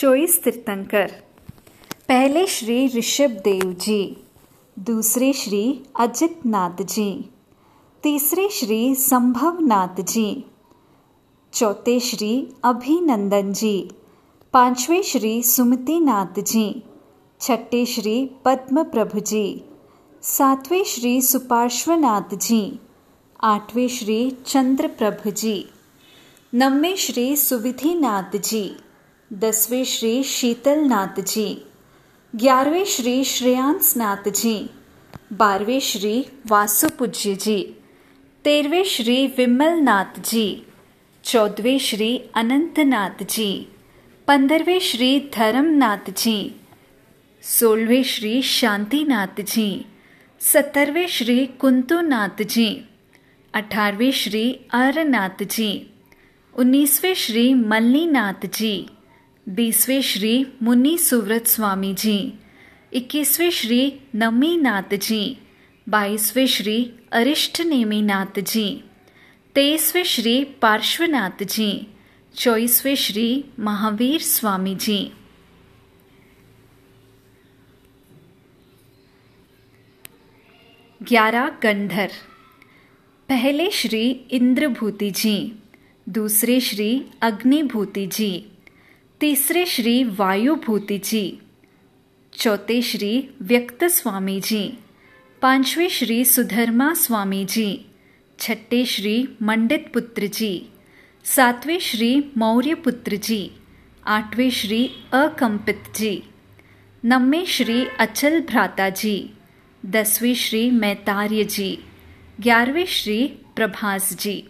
चौबीस तीर्थंकर पहले श्री ऋषभ देव जी, दूसरे श्री अजित नाथ जी, तीसरे श्री संभव नाथ जी, चौथे श्री अभिनंदन जी, पाँचवें श्री सुमति नाथ जी, छठे श्री पद्म प्रभु जी, सातवें श्री सुपार्श्वनाथ जी, आठवें श्री चंद्र प्रभु जी नववें श्री सुविधिनाथ जी। दसवें श्री शीतल नाथ जी ग्यारहवें श्री श्रेयांस नाथ जी बारहवें श्री वासुपूज्य जी तेरहवें श्री विमल नाथ जी चौदहवें श्री अनंतनाथ जी पंद्रहवें श्री धर्मनाथ जी सोलहवें श्री शांतिनाथ जी सत्तरवें श्री कुंतुनाथ जी अठारहवें श्री अरनाथ जी उन्नीसवें श्री मल्लीनाथ जी बीसवें श्री मुनि सुव्रत स्वामी जी इक्कीसवें श्री नमीनाथ जी बाईसवें श्री अरिष्ट नेमीनाथ जी तेईसवें श्री पार्श्वनाथ जी चौबीसवें श्री महावीर स्वामी जी ग्यारह गंधर। पहले श्री इंद्रभूति जी दूसरे श्री अग्निभूति जी तीसरे श्री वायुभूति जी। चौथे श्री व्यक्त स्वामी जी। पाँचवें श्री सुधर्मा स्वामी जी। छठे श्री मंडित पुत्र जी। सातवें श्री मौर्य पुत्र जी। आठवें श्री अकंपित जी। नववें श्री अचल भ्राता जी। दसवें श्री मैतार्य जी। ग्यारहवें श्री प्रभास जी।